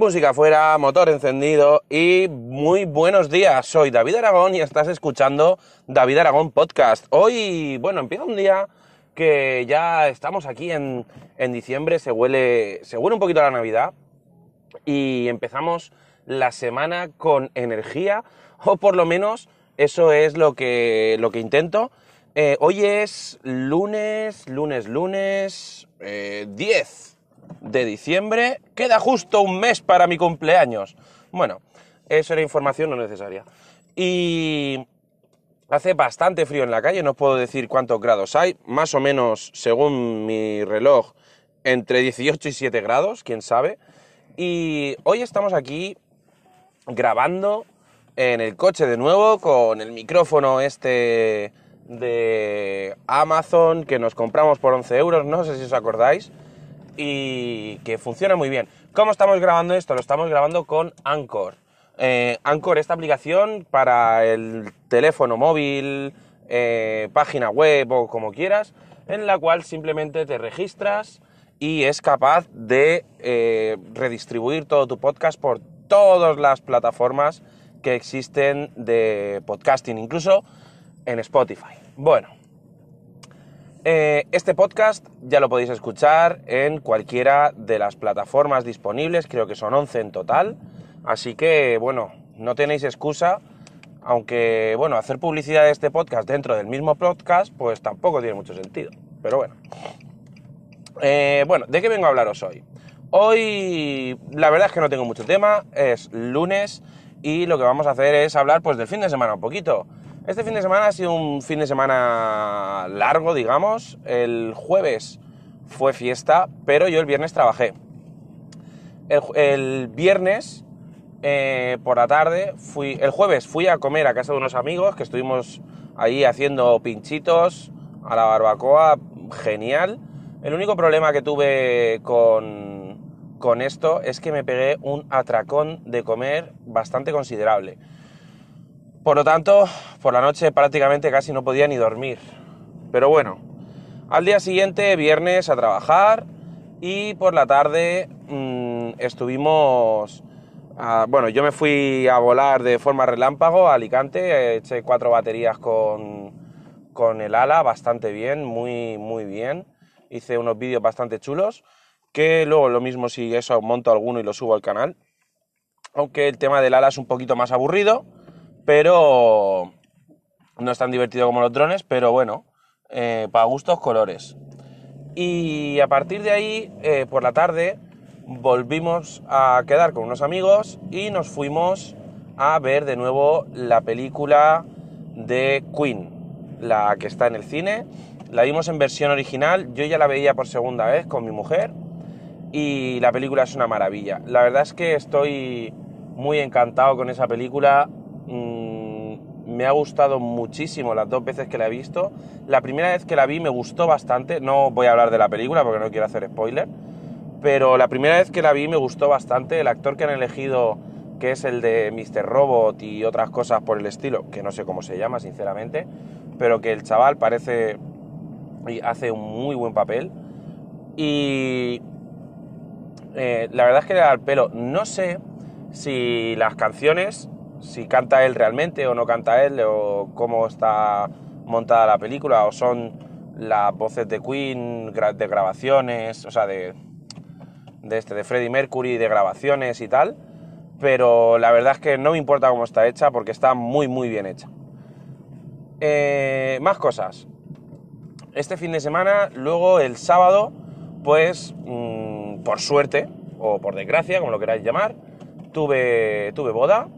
Música fuera, motor encendido y muy buenos días. Soy David Aragón y estás escuchando David Aragón Podcast. Hoy, bueno, empieza un día que ya estamos aquí en, en diciembre, se huele, se huele un poquito a la Navidad y empezamos la semana con energía o por lo menos eso es lo que, lo que intento. Eh, hoy es lunes, lunes, lunes eh, 10 de diciembre. Queda justo un mes para mi cumpleaños. Bueno, eso era información no necesaria. Y hace bastante frío en la calle, no puedo decir cuántos grados hay. Más o menos, según mi reloj, entre 18 y 7 grados, quién sabe. Y hoy estamos aquí grabando en el coche de nuevo con el micrófono este de Amazon que nos compramos por 11 euros, no sé si os acordáis, y que funciona muy bien. ¿Cómo estamos grabando esto? Lo estamos grabando con Anchor. Eh, Anchor, esta aplicación para el teléfono móvil, eh, página web o como quieras, en la cual simplemente te registras y es capaz de eh, redistribuir todo tu podcast por todas las plataformas que existen de podcasting, incluso en Spotify. Bueno, eh, este podcast ya lo podéis escuchar en cualquiera de las plataformas disponibles, creo que son 11 en total, así que bueno, no tenéis excusa, aunque bueno, hacer publicidad de este podcast dentro del mismo podcast, pues tampoco tiene mucho sentido, pero bueno. Eh, bueno, ¿de qué vengo a hablaros hoy? Hoy la verdad es que no tengo mucho tema, es lunes y lo que vamos a hacer es hablar pues del fin de semana un poquito. Este fin de semana ha sido un fin de semana largo, digamos. El jueves fue fiesta, pero yo el viernes trabajé. El, viernes eh, por la tarde fui, el jueves fui a comer a casa de unos amigos que estuvimos ahí haciendo pinchitos a la barbacoa, genial. El único problema que tuve con, con esto es que me pegué un atracón de comer bastante considerable. Por lo tanto, por la noche prácticamente casi no podía ni dormir. Pero bueno, al día siguiente, viernes, a trabajar y por la tarde mmm, estuvimos... Uh, bueno, yo me fui a volar de forma relámpago a Alicante, eché cuatro baterías con, con el ala, bastante bien, muy, muy bien. Hice unos vídeos bastante chulos, que luego lo mismo si eso monto alguno y lo subo al canal. Aunque el tema del ala es un poquito más aburrido, pero no es tan divertido como los drones, pero bueno, eh, para gustos colores. Y a partir de ahí, eh, por la tarde, volvimos a quedar con unos amigos y nos fuimos a ver de nuevo la película de Queen, la que está en el cine. La vimos en versión original, yo ya la veía por segunda vez con mi mujer y la película es una maravilla. La verdad es que estoy muy encantado con esa película me ha gustado muchísimo las dos veces que la he visto. La primera vez que la vi me gustó bastante, no voy a hablar de la película porque no quiero hacer spoiler, pero la primera vez que la vi me gustó bastante. El actor que han elegido, que es el de Mr. Robot y otras cosas por el estilo, que no sé cómo se llama sinceramente, pero que el chaval parece y hace un muy buen papel. Y eh, la verdad es que le da el pelo. No sé si las canciones si canta él realmente o no canta él, o cómo está montada la película, o son las voces de Queen de grabaciones, o sea, de, de, este, de Freddie Mercury, de grabaciones y tal. Pero la verdad es que no me importa cómo está hecha porque está muy, muy bien hecha. Eh, más cosas. Este fin de semana, luego el sábado, pues mmm, por suerte, o por desgracia, como lo queráis llamar, tuve, tuve boda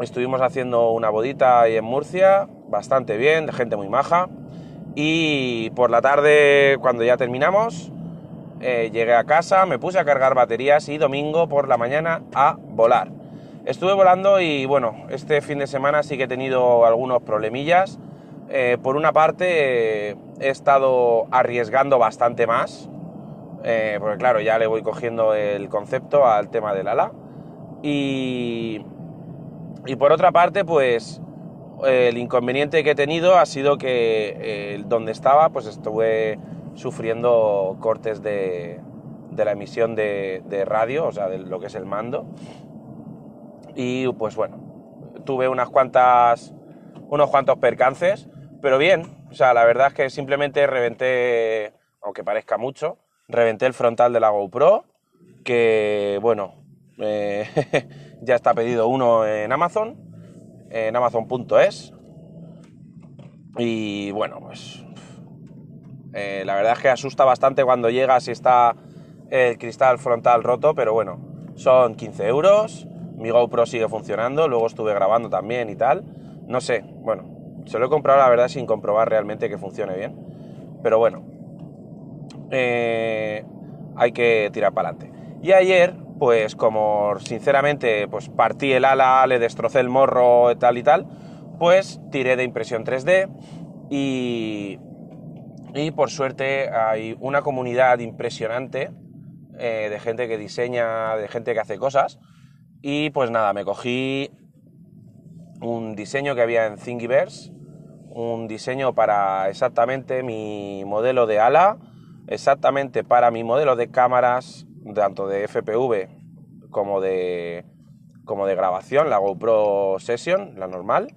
Estuvimos haciendo una bodita ahí en Murcia, bastante bien, de gente muy maja. Y por la tarde, cuando ya terminamos, eh, llegué a casa, me puse a cargar baterías y domingo por la mañana a volar. Estuve volando y bueno, este fin de semana sí que he tenido algunos problemillas. Eh, por una parte, eh, he estado arriesgando bastante más, porque claro, ya le voy cogiendo el concepto al tema del ala. Y, y por otra parte, pues el inconveniente que he tenido ha sido que eh, donde estaba, pues estuve sufriendo cortes de, de la emisión de, radio, o sea, de lo que es el mando. Y pues bueno, tuve unas cuantas, unos cuantos percances, pero bien, o sea, la verdad es que simplemente reventé, aunque parezca mucho, reventé el frontal de la GoPro, que bueno, eh, ya está pedido uno en Amazon, en amazon.es. Y bueno, pues eh, la verdad es que asusta bastante cuando llegas y está el cristal frontal roto, pero bueno, son 15 euros, mi GoPro sigue funcionando, luego estuve grabando también y tal. No sé, bueno, se lo he comprado la verdad sin comprobar realmente que funcione bien. Pero bueno, eh, hay que tirar para adelante. Y ayer, pues como sinceramente pues partí el ala, le destrocé el morro tal y tal, pues tiré de impresión 3D y, y por suerte hay una comunidad impresionante eh, de gente que diseña, de gente que hace cosas. Y pues nada, me cogí un diseño que había en Thingiverse, un diseño para exactamente mi modelo de ala, exactamente para mi modelo de cámaras, tanto de FPV como de, como de grabación, la GoPro Session, la normal,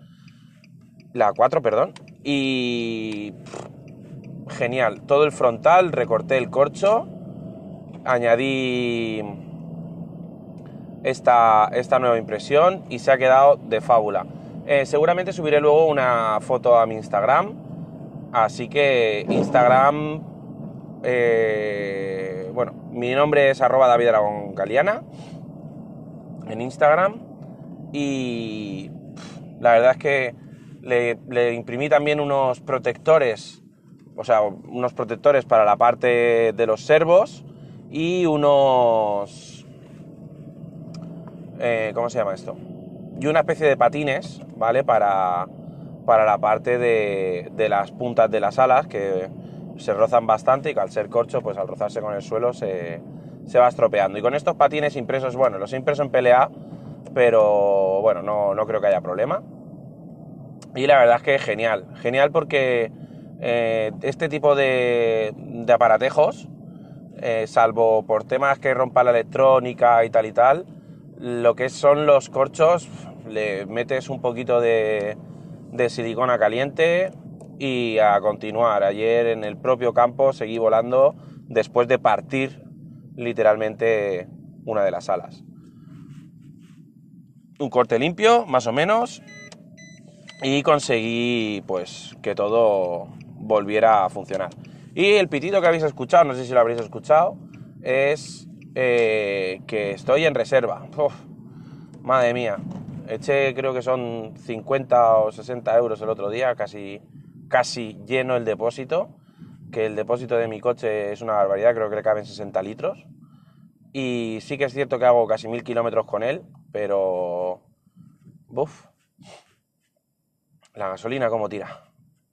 la 4, perdón, y genial, todo el frontal, recorté el corcho, añadí esta, esta nueva impresión y se ha quedado de fábula. Eh, seguramente subiré luego una foto a mi Instagram, así que Instagram, eh, mi nombre es arroba David Aragón Galiana en Instagram y la verdad es que le, le imprimí también unos protectores, o sea, unos protectores para la parte de los servos y unos... Eh, ¿Cómo se llama esto? Y una especie de patines, ¿vale? Para, para la parte de, de, las puntas de las alas que se rozan bastante y que al ser corcho, pues al rozarse con el suelo se, se va estropeando. Y con estos patines impresos, bueno, los he impreso en PLA, pero bueno, no, no creo que haya problema. Y la verdad es que genial, genial porque eh, este tipo de, aparatejos, eh, salvo por temas que rompa la electrónica y tal y tal, lo que son los corchos, le metes un poquito de silicona caliente y a continuar. Ayer en el propio campo seguí volando después de partir literalmente una de las alas. Un corte limpio, más o menos, y conseguí pues que todo volviera a funcionar. Y el pitito que habéis escuchado, no sé si lo habréis escuchado, es eh, que estoy en reserva. Madre mía, eché creo que son 50 o 60 euros el otro día, casi, casi lleno el depósito, que el depósito de mi coche es una barbaridad, creo que le caben 60 litros. Y sí que es cierto que hago casi mil kilómetros con él, pero... Buf. La gasolina como tira.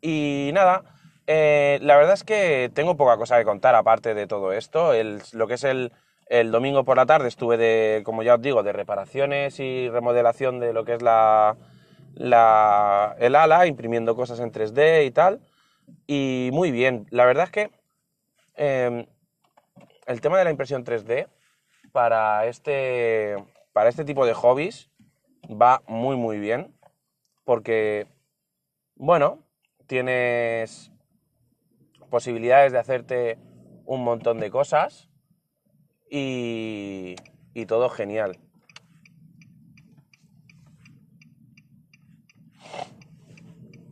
Y nada, eh, la verdad es que tengo poca cosa que contar aparte de todo esto. Lo que es el, el, domingo por la tarde estuve de, como ya os digo, de reparaciones y remodelación de lo que es la, la, el ala, imprimiendo cosas en 3D y tal. Y muy bien. La verdad es que eh, el tema de la impresión 3D para este, para este tipo de hobbies va muy muy bien. Porque, bueno, tienes posibilidades de hacerte un montón de cosas y todo genial.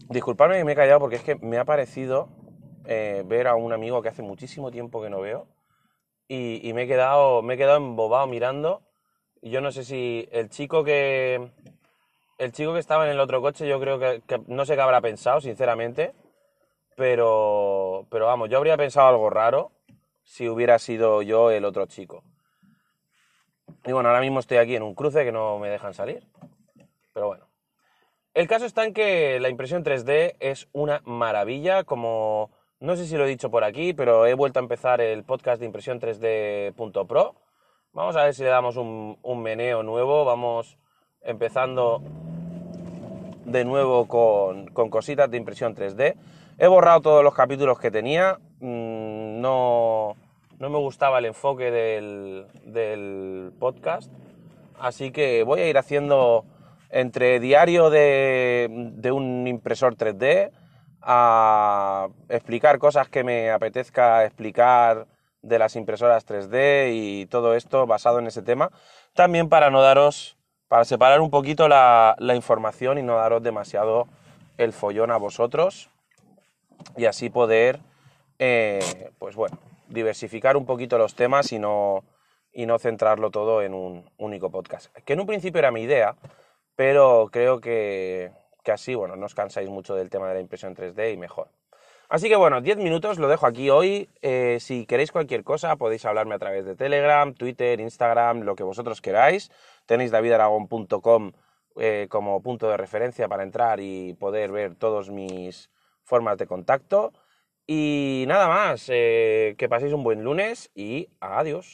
Disculpadme que me he callado porque es que me ha parecido eh, ver a un amigo que hace muchísimo tiempo que no veo y, me, he quedado, me he quedado embobado mirando. Yo no sé si el chico que el chico que estaba en el otro coche, yo creo que, que no sé qué habrá pensado, sinceramente pero, pero vamos, yo habría pensado algo raro si hubiera sido yo el otro chico. Y bueno, ahora mismo estoy aquí en un cruce que no me dejan salir. Pero bueno. El caso está en que la impresión 3D es una maravilla, como no sé si lo he dicho por aquí, pero he vuelto a empezar el podcast de impresión 3D.pro. Vamos a ver si le damos un, un meneo nuevo, vamos empezando de nuevo con, con cositas de impresión 3D. He borrado todos los capítulos que tenía, mm, no, no me gustaba el enfoque del, del podcast, así que voy a ir haciendo entre diario de, un impresor 3D, a explicar cosas que me apetezca explicar de las impresoras 3D y todo esto basado en ese tema. También para no daros, para separar un poquito la, información y no daros demasiado el follón a vosotros y así poder, eh, pues bueno, diversificar un poquito los temas y no, y no centrarlo todo en un único podcast. Que en un principio era mi idea, pero creo que, que así, bueno, no os cansáis mucho del tema de la impresión 3D y mejor. Así que bueno, 10 minutos, lo dejo aquí hoy. Eh, si queréis cualquier cosa, podéis hablarme a través de Telegram, Twitter, Instagram, lo que vosotros queráis. Tenéis davidaragon.com eh, como punto de referencia para entrar y poder ver todos mis formas de contacto. Y nada más, eh, que paséis un buen lunes y adiós.